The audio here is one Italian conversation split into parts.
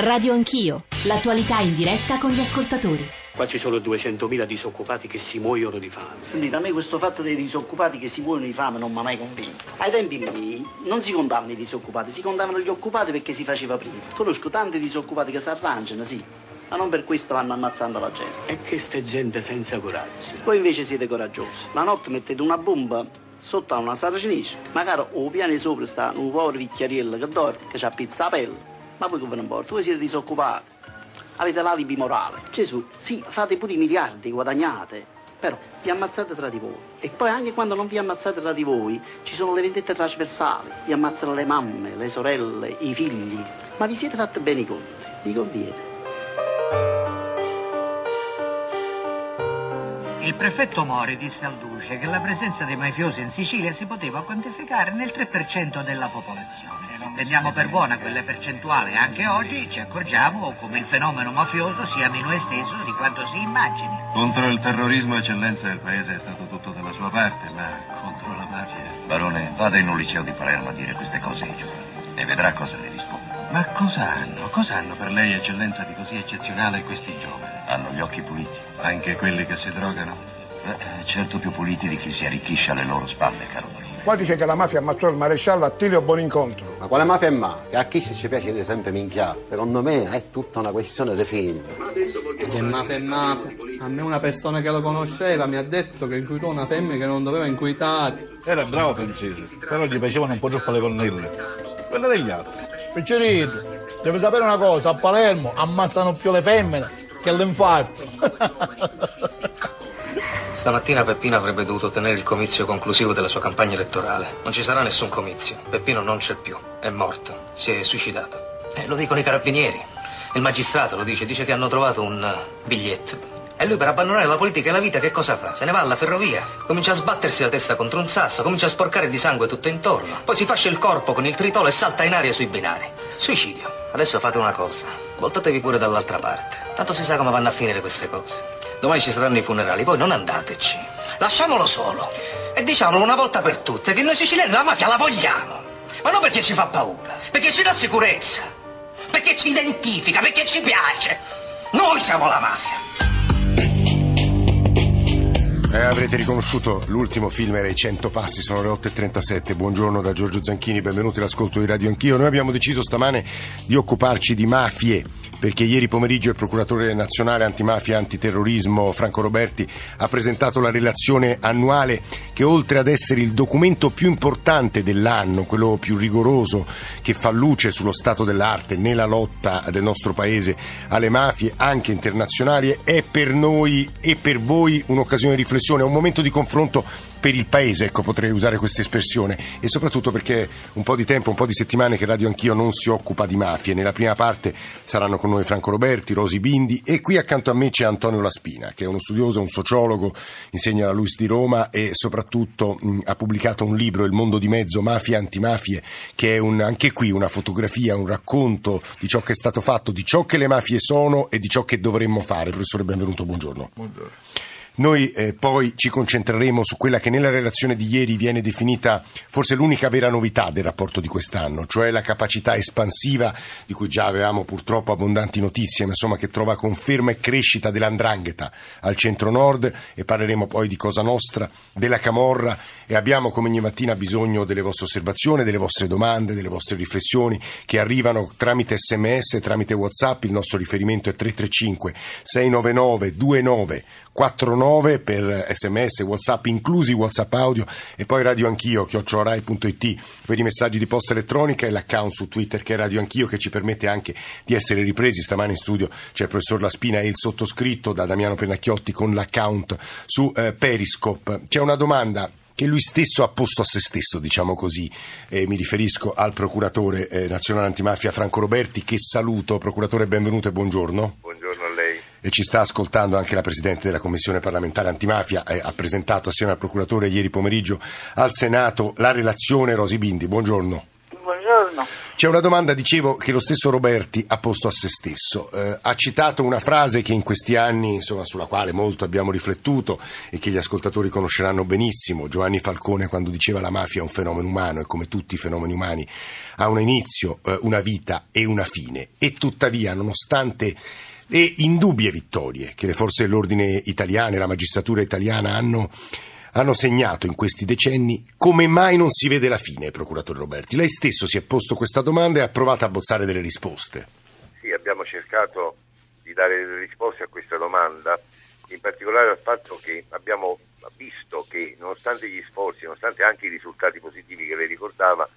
Radio Anch'io, l'attualità in diretta con gli ascoltatori. Qua ci sono 200.000 disoccupati che si muoiono di fame. Sentite, a me questo fatto dei disoccupati che si muoiono di fame non mi ha mai convinto. Ai tempi miei non si contavano i disoccupati, si contavano gli occupati perché si faceva prima. Conosco tanti disoccupati che si arrangiano, sì, ma non per questo vanno ammazzando la gente. E che sta gente senza coraggio. Voi invece siete coraggiosi. La notte mettete una bomba sotto a una saracinesca. Magari o piano sopra sta un povero vecchiariello che dorme, che ha pizza a pelle. Ma voi ve ne importa? Voi siete disoccupati. Avete l'alibi morale. Gesù, sì, fate pure i miliardi, guadagnate. Però vi ammazzate tra di voi. E poi anche quando non vi ammazzate tra di voi, ci sono le vendette trasversali. Vi ammazzano le mamme, le sorelle, i figli. Ma vi siete fatti bene i conti. Vi conviene. Il prefetto Mori disse al duce che la presenza dei mafiosi in Sicilia si poteva quantificare nel 3% della popolazione. Se non prendiamo per buona quelle percentuali anche oggi, ci accorgiamo come il fenomeno mafioso sia meno esteso di quanto si immagini. Contro il terrorismo, eccellenza, il paese è stato tutto dalla sua parte, ma contro la mafia... Barone, vada in un liceo di Palermo a dire queste cose ai giovani e vedrà cosa le rispondono. Ma cosa hanno? Cosa hanno per lei, eccellenza, di così eccezionale questi giovani? Hanno gli occhi puliti. Anche quelli che si drogano? Eh, certo più puliti di chi si arricchisce alle loro spalle, caro Barone. Qua dice che la mafia ammazzò il maresciallo Attilio Buonincontro. Ma quale mafia è mafia? A chi si ci piace di sempre minchiare? Secondo me è tutta una questione di film. Che mafia è mafia. A me una persona che lo conosceva mi ha detto che inquietò una femmina che non doveva inquietare. Era bravo francese, però gli piacevano un po' troppo le colonnelle. Quelle degli altri. Piccerino, devi sapere una cosa, a Palermo ammazzano più le femmine che l'infarto. Stamattina Peppino avrebbe dovuto tenere il comizio conclusivo della sua campagna elettorale. Non ci sarà nessun comizio. Peppino non c'è più. È morto. Si è suicidato. Eh, lo dicono i carabinieri. Il magistrato lo dice. Dice che hanno trovato un uh, biglietto. E lui per abbandonare la politica e la vita che cosa fa? Se ne va alla ferrovia, comincia a sbattersi la testa contro un sasso, comincia a sporcare di sangue tutto intorno, poi si fascia il corpo con il tritolo e salta in aria sui binari. Suicidio. Adesso fate una cosa, voltatevi pure dall'altra parte. Tanto si sa come vanno a finire queste cose. Domani ci saranno i funerali, voi non andateci. Lasciamolo solo. E diciamolo una volta per tutte che noi siciliani la mafia la vogliamo. Ma non perché ci fa paura, perché ci dà sicurezza, perché ci identifica, perché ci piace. Noi siamo la mafia. Eh, avrete riconosciuto l'ultimo film era i 100 passi, sono le 8.37. Buongiorno da Giorgio Zanchini, benvenuti all'ascolto di Radio Anch'io. Noi abbiamo deciso stamane di occuparci di mafie perché ieri pomeriggio il procuratore nazionale antimafia e antiterrorismo Franco Roberti ha presentato la relazione annuale che oltre ad essere il documento più importante dell'anno, quello più rigoroso che fa luce sullo stato dell'arte nella lotta del nostro paese alle mafie anche internazionali, è per noi e per voi un'occasione di riflessione, un momento di confronto per il paese, ecco potrei usare questa espressione, e soprattutto perché un po' di tempo, un po' di settimane che Radio Anch'io non si occupa di mafie. Nella prima parte saranno con noi Franco Roberti, Rosi Bindi e qui accanto a me c'è Antonio Laspina, che è uno studioso, un sociologo, insegna alla LUIS di Roma e soprattutto mh, ha pubblicato un libro, Il mondo di mezzo, Mafie e Antimafie, che è un, anche qui una fotografia, un racconto di ciò che è stato fatto, di ciò che le mafie sono e di ciò che dovremmo fare. Professore, benvenuto, buongiorno. Buongiorno. Noi eh, poi ci concentreremo su quella che nella relazione di ieri viene definita forse l'unica vera novità del rapporto di quest'anno, cioè la capacità espansiva di cui già avevamo purtroppo abbondanti notizie, ma insomma che trova conferma e crescita dell'andrangheta al centro-nord e parleremo poi di Cosa Nostra, della Camorra e abbiamo come ogni mattina bisogno delle vostre osservazioni, delle vostre domande, delle vostre riflessioni che arrivano tramite sms, tramite whatsapp, il nostro riferimento è 335 699 29 49 per sms, whatsapp, inclusi whatsapp audio e poi radio anch'io, chiocciorai.it per i messaggi di posta elettronica e l'account su Twitter che è radio anch'io che ci permette anche di essere ripresi. Stamane in studio c'è il professor Laspina e il sottoscritto da Damiano Pennacchiotti con l'account su eh, Periscope. C'è una domanda che lui stesso ha posto a se stesso, diciamo così. Eh, mi riferisco al procuratore eh, nazionale antimafia Franco Roberti, che saluto. Procuratore, benvenuto e buongiorno. Buongiorno. E ci sta ascoltando anche la Presidente della Commissione parlamentare antimafia, eh, ha presentato assieme al procuratore ieri pomeriggio al Senato la relazione Rosi Bindi. Buongiorno. Buongiorno. C'è una domanda, dicevo, che lo stesso Roberti ha posto a se stesso. Eh, ha citato una frase che in questi anni, insomma, sulla quale molto abbiamo riflettuto e che gli ascoltatori conosceranno benissimo. Giovanni Falcone quando diceva la mafia è un fenomeno umano e come tutti i fenomeni umani ha un inizio, eh, una vita e una fine. E tuttavia, nonostante le indubbie vittorie che le forze dell'ordine italiane e la magistratura italiana hanno hanno segnato in questi decenni come mai non si vede la fine, procuratore Roberti. Lei stesso si è posto questa domanda e ha provato a bozzare delle risposte. Sì, abbiamo cercato di dare delle risposte a questa domanda, in particolare al fatto che abbiamo visto che nonostante gli sforzi, nonostante anche i risultati positivi che lei ricordava,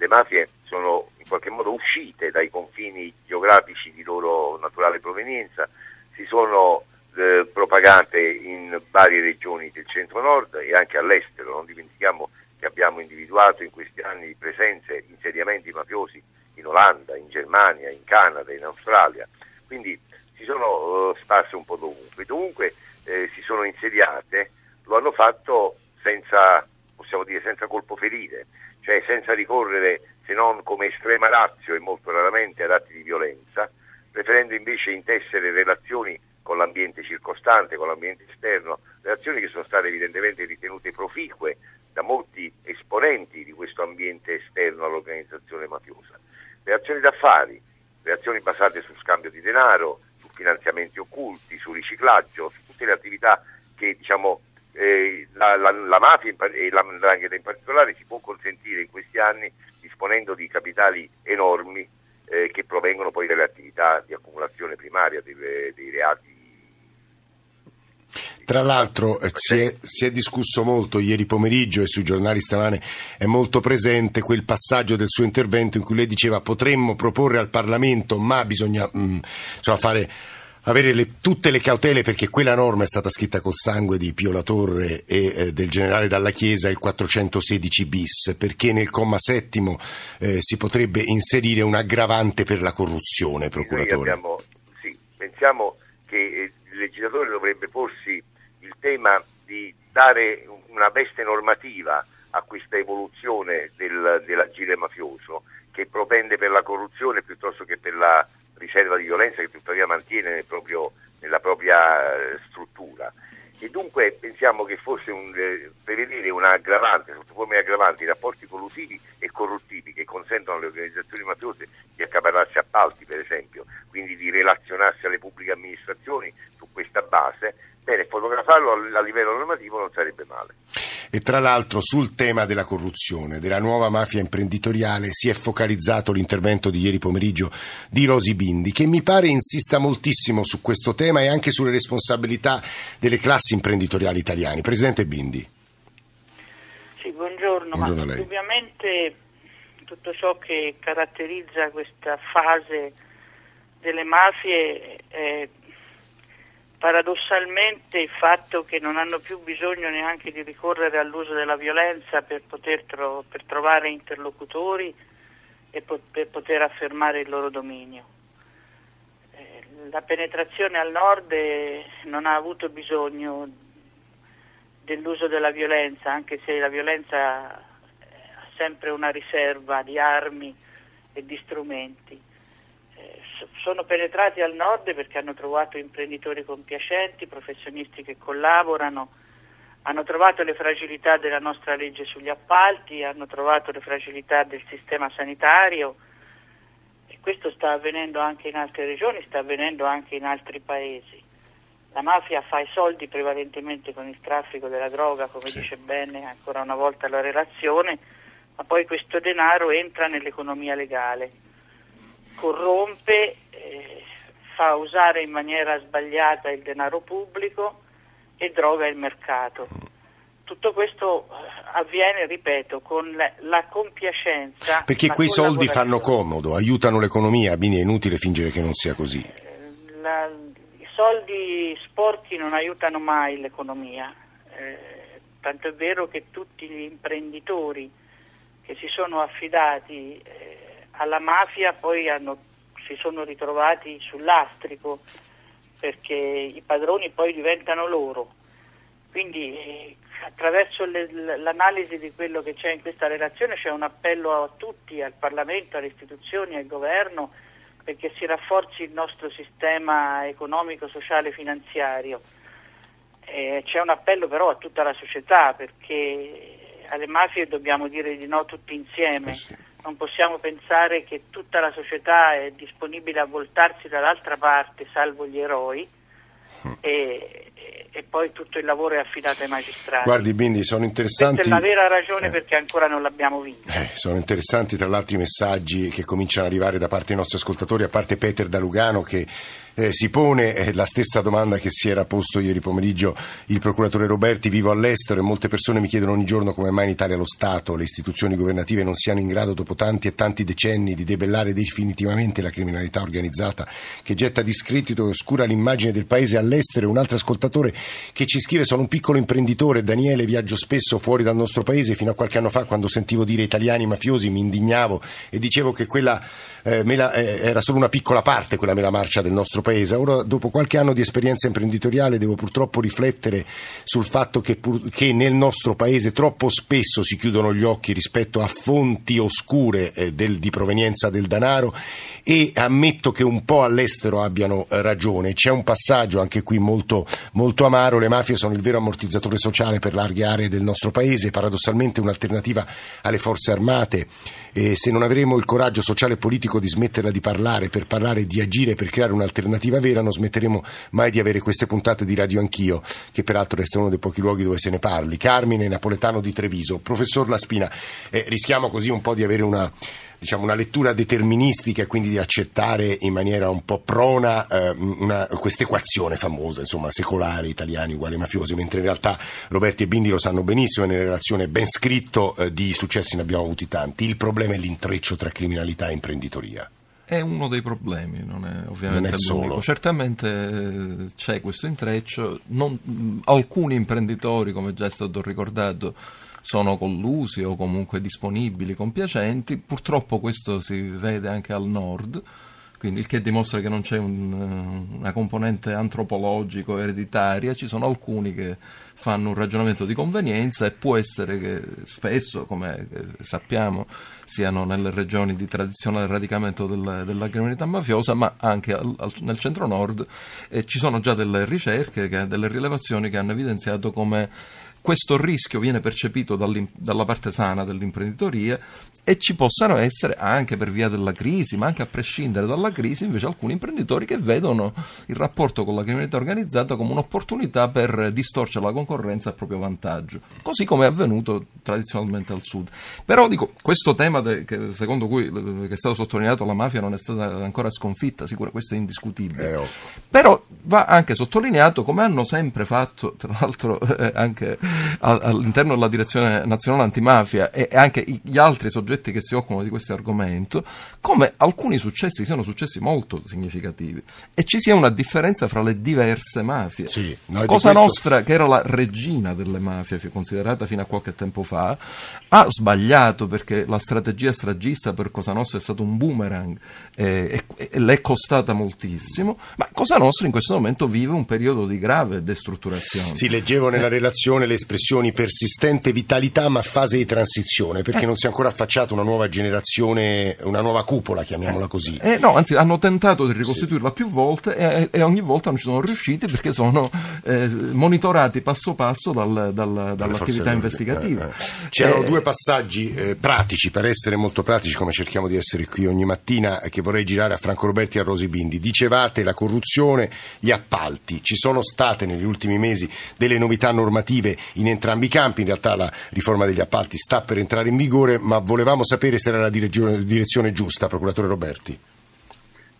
le mafie sono in qualche modo uscite dai confini geografici di loro naturale provenienza, si sono eh, propagate in varie regioni del centro-nord e anche all'estero. Non dimentichiamo che abbiamo individuato in questi anni presenze, insediamenti mafiosi in Olanda, in Germania, in Canada, in Australia. Quindi si sono uh, sparse un po' dovunque. Dovunque eh, si sono insediate, lo hanno fatto senza, possiamo dire, senza colpo ferire, cioè senza ricorrere se non come estrema razio e molto raramente ad atti di violenza, preferendo invece intessere relazioni con l'ambiente circostante, con l'ambiente esterno, relazioni che sono state evidentemente ritenute proficue da molti esponenti di questo ambiente esterno all'organizzazione mafiosa. Relazioni d'affari, relazioni basate su scambio di denaro, su finanziamenti occulti, su riciclaggio, su tutte le attività che diciamo, eh, la, la, la, mafia e la Ndrangheta in particolare si può consentire in questi anni disponendo di capitali enormi eh, che provengono poi dalle attività di accumulazione primaria dei, dei reati. Tra l'altro eh, si, è, si, è, discusso molto ieri pomeriggio e sui giornali stamane è molto presente quel passaggio del suo intervento in cui lei diceva potremmo proporre al Parlamento ma bisogna mh, mm, insomma, fare avere le, tutte le cautele perché quella norma è stata scritta col sangue di Pio La Torre e eh, del generale Dalla Chiesa, il 416 bis, perché nel comma settimo eh, si potrebbe inserire un aggravante per la corruzione, procuratore. Abbiamo, sì, pensiamo che eh, il legislatore dovrebbe porsi il tema di dare una veste normativa a questa evoluzione del, dell'agire mafioso che propende per la corruzione piuttosto che per la riserva di violenza che tuttavia mantiene nel proprio, nella propria eh, struttura. E dunque pensiamo che fosse un, eh, prevedere un'aggravante, sotto forme aggravanti, rapporti collusivi e corruttivi che consentono alle organizzazioni mafiose di accaparrarsi appalti, per esempio, quindi di relazionarsi alle pubbliche amministrazioni su questa base, bene, fotografarlo a livello normativo non sarebbe male. E tra l'altro sul tema della corruzione, della nuova mafia imprenditoriale, si è focalizzato l'intervento di ieri pomeriggio di Rosi Bindi, che mi pare insista moltissimo su questo tema e anche sulle responsabilità delle classi imprenditoriali italiane. Presidente Bindi. Sì, buongiorno. buongiorno Ma, ovviamente tutto ciò che caratterizza questa fase delle mafie è paradossalmente il fatto che non hanno più bisogno neanche di ricorrere all'uso della violenza per, poter tro- per trovare interlocutori e po- per poter affermare il loro dominio. Eh, la penetrazione al nord eh, non ha avuto bisogno dell'uso della violenza, anche se la violenza ha sempre una riserva di armi e di strumenti sono penetrati al nord perché hanno trovato imprenditori compiacenti, professionisti che collaborano, hanno trovato le fragilità della nostra legge sugli appalti, hanno trovato le fragilità del sistema sanitario e questo sta avvenendo anche in altre regioni, sta avvenendo anche in altri paesi. La mafia fa i soldi prevalentemente con il traffico della droga, come sì. dice bene ancora una volta la relazione, ma poi questo denaro entra nell'economia legale corrompe, eh, fa usare in maniera sbagliata il denaro pubblico e droga il mercato. Tutto questo eh, avviene, ripeto, con la, la compiacenza. Perché quei soldi fanno comodo, aiutano l'economia, quindi è inutile fingere che non sia così. Eh, la, I soldi sporchi non aiutano mai l'economia, eh, tanto è vero che tutti gli imprenditori che si sono affidati eh, alla mafia poi hanno, si sono ritrovati sull'astrico perché i padroni poi diventano loro Quindi eh, attraverso le, l'analisi di quello che c'è in questa relazione c'è un appello a tutti, al Parlamento, alle istituzioni, al governo, perché si rafforzi il nostro sistema economico, sociale, finanziario. Eh, c'è un appello però a tutta la società perché alle mafie dobbiamo dire di no tutti insieme. Non possiamo pensare che tutta la società è disponibile a voltarsi dall'altra parte, salvo gli eroi, e, e poi tutto il lavoro è affidato ai magistrati. Guardi, Bindi, sono interessanti. Questa è la vera ragione eh. perché ancora non l'abbiamo vinta. Eh, sono interessanti tra l'altro i messaggi che cominciano ad arrivare da parte dei nostri ascoltatori, a parte Peter da Lugano che eh, si pone eh, la stessa domanda che si era posto ieri pomeriggio il procuratore Roberti, vivo all'estero e molte persone mi chiedono ogni giorno come mai in Italia lo Stato, le istituzioni governative non siano in grado dopo tanti e tanti decenni di debellare definitivamente la criminalità organizzata che getta discredito e oscura l'immagine del paese all'estero. Un altro ascoltatore che ci scrive sono un piccolo imprenditore, Daniele, viaggio spesso fuori dal nostro paese, fino a qualche anno fa quando sentivo dire italiani mafiosi mi indignavo e dicevo che quella eh, mela, eh, era solo una piccola parte, quella mela marcia del nostro paese. Ora, dopo qualche anno di esperienza imprenditoriale, devo purtroppo riflettere sul fatto che, pur, che nel nostro paese troppo spesso si chiudono gli occhi rispetto a fonti oscure eh, del, di provenienza del denaro e ammetto che un po' all'estero abbiano eh, ragione. C'è un passaggio anche qui molto, molto amaro, le mafie sono il vero ammortizzatore sociale per larghe aree del nostro paese, paradossalmente un'alternativa alle forze armate. E se non avremo il coraggio sociale e politico di smetterla di parlare, per parlare, di agire, per creare un'alternativa vera, non smetteremo mai di avere queste puntate di Radio Anch'io, che peraltro resta uno dei pochi luoghi dove se ne parli. Carmine Napoletano di Treviso, professor Laspina, eh, rischiamo così un po' di avere una diciamo, una lettura deterministica e quindi di accettare in maniera un po' prona eh, questa equazione famosa, insomma, secolare, italiani uguali mafiosi, mentre in realtà Roberti e Bindi lo sanno benissimo e nella relazione ben scritto eh, di successi ne abbiamo avuti tanti. Il problema è l'intreccio tra criminalità e imprenditoria. È uno dei problemi, non è ovviamente non è solo. Certamente eh, c'è questo intreccio, non, alcuni imprenditori, come già è stato ricordato, sono collusi o comunque disponibili, compiacenti. Purtroppo questo si vede anche al nord, quindi il che dimostra che non c'è un, una componente antropologico ereditaria, ci sono alcuni che fanno un ragionamento di convenienza e può essere che spesso, come sappiamo, siano nelle regioni di tradizionale radicamento del, della criminalità mafiosa, ma anche al, al, nel centro-nord eh, ci sono già delle ricerche, che, delle rilevazioni che hanno evidenziato come questo rischio viene percepito dalla parte sana dell'imprenditoria e ci possano essere anche per via della crisi, ma anche a prescindere dalla crisi, invece alcuni imprenditori che vedono il rapporto con la criminalità organizzata come un'opportunità per distorcere la concorrenza a proprio vantaggio, così come è avvenuto tradizionalmente al sud. Però dico, questo tema de, che, secondo cui che è stato sottolineato la mafia non è stata ancora sconfitta, sicuro questo è indiscutibile. Eh, oh. Però va anche sottolineato come hanno sempre fatto, tra l'altro eh, anche all'interno della direzione nazionale antimafia e anche gli altri soggetti che si occupano di questo argomento, come alcuni successi siano successi molto significativi e ci sia una differenza fra le diverse mafie. Sì, Cosa questo... Nostra, che era la regina delle mafie, considerata fino a qualche tempo fa, ha sbagliato perché la strategia stragista per Cosa Nostra è stato un boomerang e, e, e le è costata moltissimo, ma Cosa Nostra in questo momento vive un periodo di grave destrutturazione. Si leggevo nella eh. relazione le espressioni persistente vitalità ma fase di transizione, perché eh. non si è ancora affacciata una nuova generazione, una nuova cupola, chiamiamola così. Eh, no, anzi, hanno tentato di ricostituirla sì. più volte e, e, ogni volta non ci sono riusciti perché sono eh, monitorati passo passo dal, dal, dall'attività investigativa. Eh, eh. C'erano due passaggi pratici, per essere molto pratici, come cerchiamo di essere qui ogni mattina, che vorrei girare a Franco Roberti e a Rosi Bindi. Dicevate la corruzione, gli appalti. Ci sono state negli ultimi mesi delle novità normative in entrambi i campi. In realtà la riforma degli appalti sta per entrare in vigore, ma volevamo sapere se era la direzione giusta, procuratore Roberti.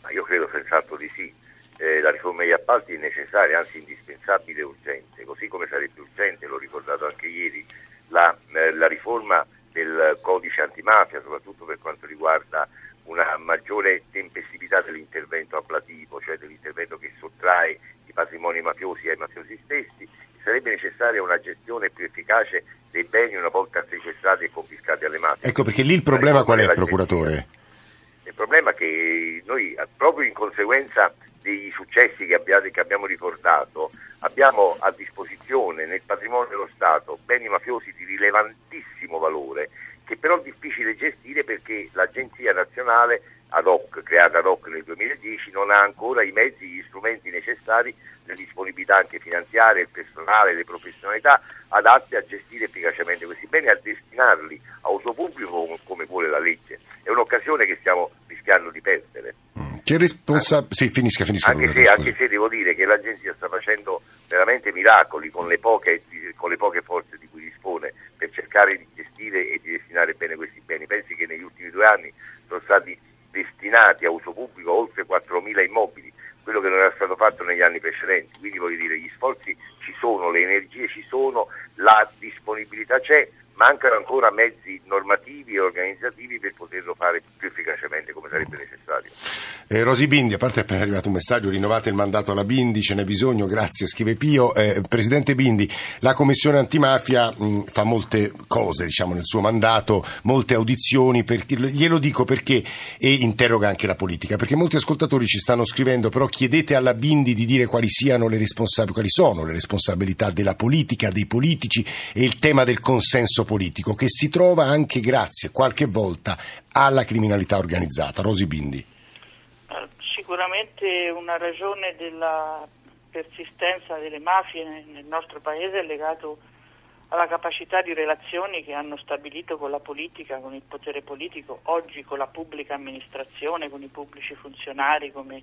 Ma io credo senz'altro di sì. Eh, la riforma degli appalti è necessaria, anzi indispensabile e urgente, così come sarebbe urgente, l'ho ricordato anche ieri, la, eh, la riforma del codice antimafia, soprattutto per quanto riguarda una maggiore tempestività dell'intervento ablativo, cioè dell'intervento che sottrae i patrimoni mafiosi ai mafiosi stessi, sarebbe necessaria una gestione più efficace dei beni una volta sequestrati e confiscati alle mafie. Ecco perché lì il problema qual è, procuratore? Il problema è che noi, proprio in conseguenza dei successi che, abbiate, che abbiamo riportato, abbiamo a disposizione nel patrimonio dello Stato beni mafiosi di rilevantissimo valore che però è difficile gestire perché l'Agenzia Nazionale ad hoc, creata ad hoc nel 2010, non ha ancora i mezzi, gli strumenti necessari, le disponibilità anche finanziarie, il personale, le professionalità adatte a gestire efficacemente questi beni e a destinarli a uso pubblico come vuole la legge. È un'occasione che stiamo rischiando di perdere. Che responsa- sì, finisca, finisca. Anche se, anche se devo dire che l'agenzia sta facendo veramente miracoli con le, poche, con le poche forze di cui dispone per cercare di gestire e di destinare bene questi beni. Pensi che negli ultimi due anni sono stati destinati a uso pubblico oltre 4.000 immobili, quello che non era stato fatto negli anni precedenti. Quindi voglio dire, gli sforzi ci sono, le energie ci sono, la disponibilità c'è, mancano ancora mezzi normativi e organizzativi per poterlo fare più efficacemente come sarebbe necessario. Eh, Rosi Bindi, a parte appena arrivato un messaggio, rinnovate il mandato alla Bindi, ce n'è bisogno, grazie, scrive Pio. Eh, Presidente Bindi, la Commissione antimafia mh, fa molte cose diciamo, nel suo mandato, molte audizioni, perché, glielo dico perché, e interroga anche la politica, perché molti ascoltatori ci stanno scrivendo, però chiedete alla Bindi di dire quali, responsab- quali sono le responsabilità della politica, dei politici e il tema del consenso politico, che si trova anche grazie qualche volta alla criminalità organizzata. Rosi Bindi. Sicuramente una ragione della persistenza delle mafie nel nostro paese è legato alla capacità di relazioni che hanno stabilito con la politica, con il potere politico, oggi con la pubblica amministrazione, con i pubblici funzionari, come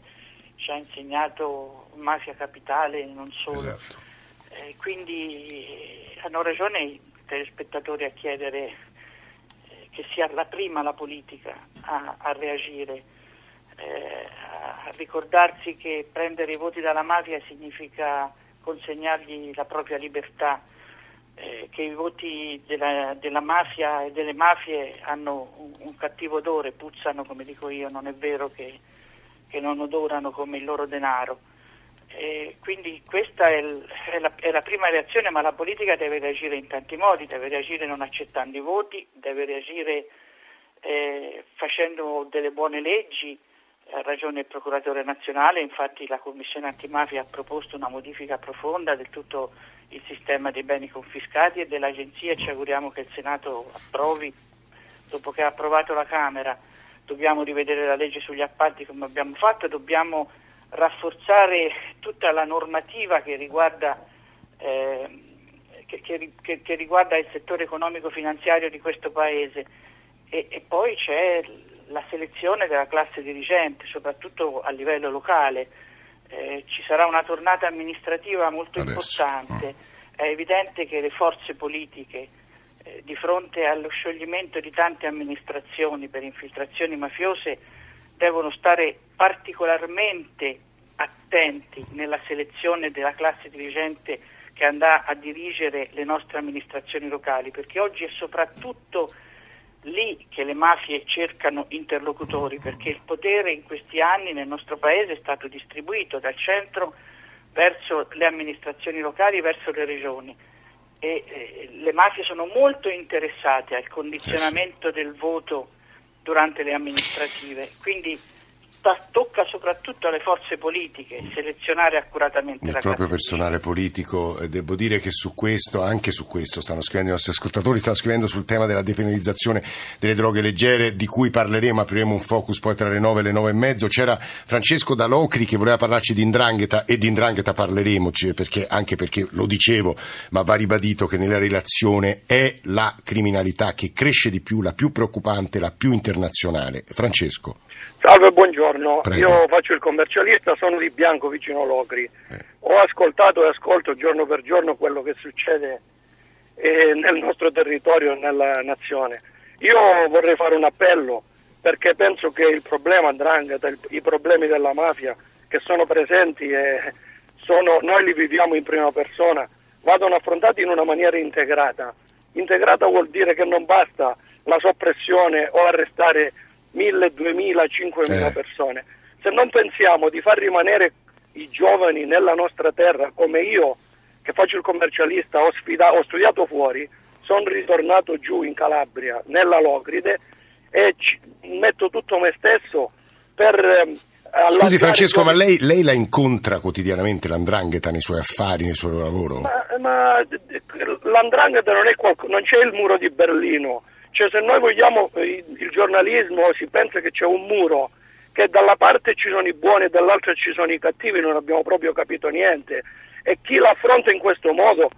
ci ha insegnato Mafia Capitale e non solo. Esatto. Eh, quindi eh, hanno ragione telespettatori a chiedere eh, che sia la prima la politica a, a reagire, eh, a ricordarsi che prendere i voti dalla mafia significa consegnargli la propria libertà, eh, che i voti della, della, mafia e delle mafie hanno un, un, cattivo odore, puzzano come dico io, non è vero che, che non odorano come il loro denaro. Eh, quindi questa è, il, è, la, è, la, prima reazione, ma la politica deve reagire in tanti modi, deve reagire non accettando i voti, deve reagire eh, facendo delle buone leggi, ha ragione il procuratore nazionale, infatti la Commissione antimafia ha proposto una modifica profonda del tutto il sistema dei beni confiscati e dell'agenzia ci auguriamo che il Senato approvi dopo che ha approvato la Camera. Dobbiamo rivedere la legge sugli appalti come abbiamo fatto, dobbiamo rafforzare tutta la normativa che riguarda, eh, che, che, che riguarda il settore economico-finanziario di questo Paese e, e poi c'è la selezione della classe dirigente, soprattutto a livello locale. Eh, ci sarà una tornata amministrativa molto Adesso. importante. È evidente che le forze politiche, eh, di fronte allo scioglimento di tante amministrazioni per infiltrazioni mafiose, devono stare particolarmente attenti nella selezione della classe dirigente che andrà a dirigere le nostre amministrazioni locali, perché oggi è soprattutto lì che le mafie cercano interlocutori, perché il potere in questi anni nel nostro paese è stato distribuito dal centro verso le amministrazioni locali, verso le regioni. E, eh, le mafie sono molto interessate al condizionamento del voto durante le amministrative, quindi tocca soprattutto alle forze politiche selezionare accuratamente il proprio personale politico. Eh, Devo dire che su questo, anche su questo, stanno scrivendo i nostri ascoltatori, stanno scrivendo sul tema della depenalizzazione delle droghe leggere, di cui parleremo, apriremo un focus poi tra le nove e le nove e mezzo. C'era Francesco Dalocri che voleva parlarci di Indrangheta e di Indrangheta parleremo, cioè, perché, anche perché lo dicevo, ma va ribadito che nella relazione è la criminalità che cresce di più, la più preoccupante, la più internazionale. Francesco. Salve, buongiorno. Prego. Io faccio il commercialista, sono di Bianco vicino Locri. Ho ascoltato e ascolto giorno per giorno quello che succede eh, nel nostro territorio e nella nazione. Io vorrei fare un appello perché penso che il problema Andrangheta, i problemi della mafia che sono presenti e sono, noi li viviamo in prima persona, vadano affrontati in una maniera integrata. Integrata vuol dire che non basta la soppressione o arrestare 1000, 2000, 5000 Eh. persone. Se non pensiamo di far rimanere i giovani nella nostra terra, come io che faccio il commercialista, ho, sfida- ho studiato fuori, sono ritornato giù in Calabria, nella Locride, e ci- metto tutto me stesso per... ehm, Scusi Francesco, ma lei, lei la incontra quotidianamente l'andrangheta nei suoi affari, nel suo lavoro? Ma, ma l'andrangheta non è qualcosa, non c'è il muro di Berlino. Cioè se noi vogliamo eh, il, giornalismo si pensa che c'è un muro che dalla parte ci sono i buoni e dall'altra ci sono i cattivi, non abbiamo proprio capito niente. E chi l'affronta in questo modo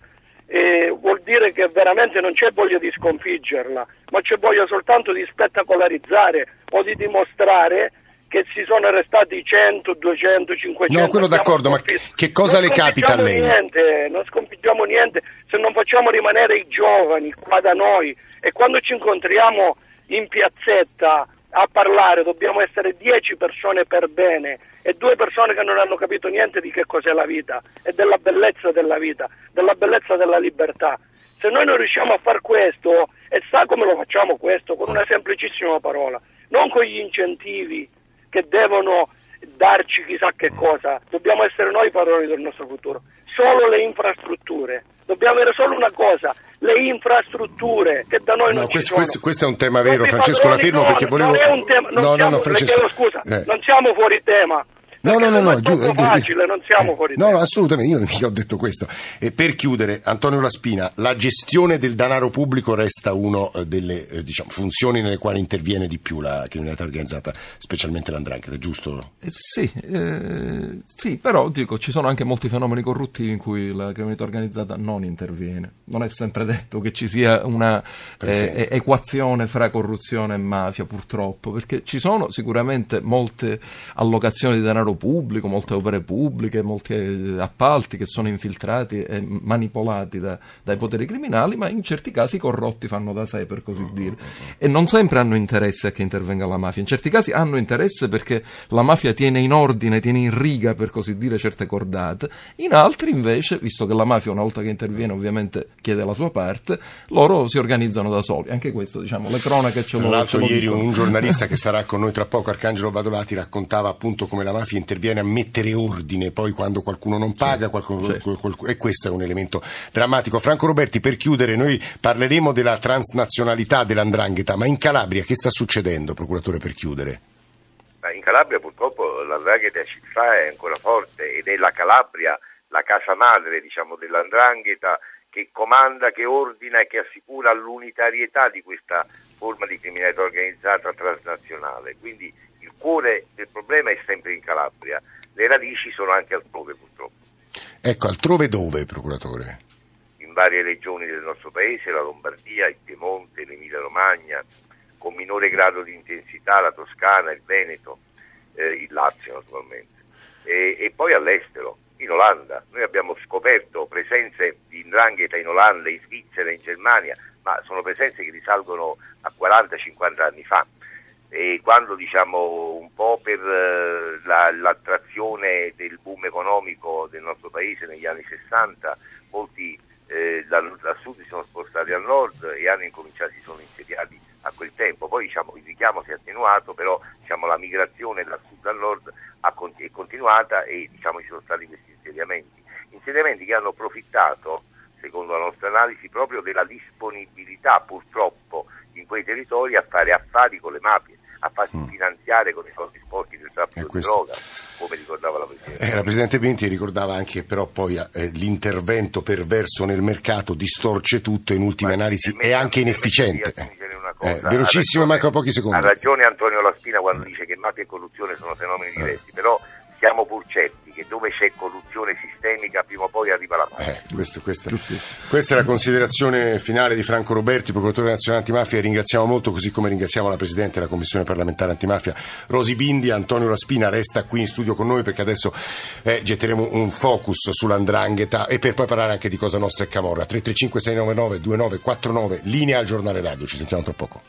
eh, vuol dire che veramente non c'è voglia di sconfiggerla, ma c'è voglia soltanto di spettacolarizzare o di dimostrare che si sono arrestati 100, 200, 500. No, quello d'accordo, ma che cosa Non le capita a lei? Niente, non sconfiggiamo niente se non facciamo rimanere i giovani qua da noi e quando ci incontriamo in piazzetta a parlare dobbiamo essere 10 persone per bene e due persone che non hanno capito niente di che cos'è la vita e della bellezza della vita, della bellezza della libertà. Se noi non riusciamo a far questo, e sa come lo facciamo questo? Con una semplicissima parola, non con gli incentivi che devono darci chissà che cosa, dobbiamo essere noi i padroni del nostro futuro, solo le infrastrutture, dobbiamo avere solo una cosa, le infrastrutture che da noi No, non ci questo, sono. questo- questo è un tema vero, Francesco, la fermo no, perché volevo... Non è un tema, non no, no, siamo, no, le Francesco... chiedo scusa, eh. non siamo fuori tema. No, no, no, no, è giù- eh, facile, non siamo fuori No, no, assolutamente, io mica ho detto questo. E per chiudere, Antonio Laspina, la gestione del denaro pubblico resta una delle eh, diciamo, funzioni nelle quali interviene di più la criminalità organizzata, specialmente l'andrangheta, giusto? Eh, Sì, eh, sì, però dico, ci sono anche molti fenomeni corruttivi in cui la criminalità organizzata non interviene. Non è sempre detto che ci sia una eh, equazione fra corruzione e mafia, purtroppo, perché ci sono sicuramente molte allocazioni di denaro pubblico, molte opere pubbliche, molti eh, appalti che sono infiltrati e manipolati da- dai poteri criminali, ma in certi casi i corrotti fanno da sé, per così dire. E non sempre hanno interesse a che intervenga la mafia, in certi casi hanno interesse perché la mafia tiene in ordine, tiene in riga, per così dire, certe cordate, in altri invece, visto che la mafia una volta che interviene ovviamente chiede la sua parte, loro si organizzano da soli. Anche questo, diciamo, le cronache ce Tra lo, ce l'altro ieri dicono. un giornalista che sarà con noi tra poco, Arcangelo Badolati, raccontava appunto come la mafia interviene a mettere ordine poi quando qualcuno non paga, qualcuno- certo. qual- qual- e questo è un elemento drammatico. Franco Roberti, per chiudere, noi parleremo della transnazionalità dell'andrangheta, ma in Calabria che sta succedendo, procuratore, per chiudere? Ma in Calabria purtroppo l'andrangheta ci fa è ancora forte ed è la Calabria la casa madre diciamo, dell'andrangheta che comanda, che ordina e che assicura l'unitarietà di questa forma di criminalità organizzata transnazionale. Quindi il cuore del problema è sempre in Calabria, le radici sono anche altrove purtroppo. Ecco, altrove dove, procuratore? in varie regioni del nostro paese, la Lombardia, il Piemonte, l'Emilia Romagna, con minore grado di intensità la Toscana, il Veneto, eh, il Lazio naturalmente, e, e poi all'estero, in Olanda. Noi abbiamo scoperto presenze di indrangheta in Olanda, in Svizzera, in Germania, ma sono presenze che risalgono a 40-50 anni fa. E quando diciamo un po' per eh, la- l'attrazione del boom economico del nostro paese negli anni 60, molti eh, dal, dal sud si sono spostati al nord e hanno incominciato, si sono insediati a quel tempo. Poi diciamo, il richiamo si è attenuato, però diciamo, la migrazione dal sud al nord è continuata e diciamo, ci sono stati questi insediamenti. Insediamenti che hanno approfittato, secondo la nostra analisi, proprio della disponibilità purtroppo in quei territori a fare affari con le mafie, a farsi finanziare con i soldi sporchi del traffico di questo- droga, come ricordava la Presidente. Eh, la Presidente Pinti ricordava anche però poi eh, l'intervento perverso nel mercato distorce tutto in ultima analisi è anche inefficiente. Eh, velocissimo, manca pochi Ha secondi. ragione Antonio Laspina quando dice che mafia e corruzione sono fenomeni diversi, però siamo pur certi che dove c'è corruzione sistemica prima o poi arriva la mafia. Eh, questo- questa, questa è la considerazione finale di Franco Roberti, procuratore nazionale antimafia. Ringraziamo molto, così come ringraziamo la Presidente della Commissione parlamentare antimafia, Rosi Bindi. Antonio Laspina resta qui in studio con noi perché adesso eh, getteremo un focus sull'andrangheta e per poi parlare anche di Cosa Nostra e Camorra. 335 699 2949, linea al giornale radio. Ci sentiamo tra poco.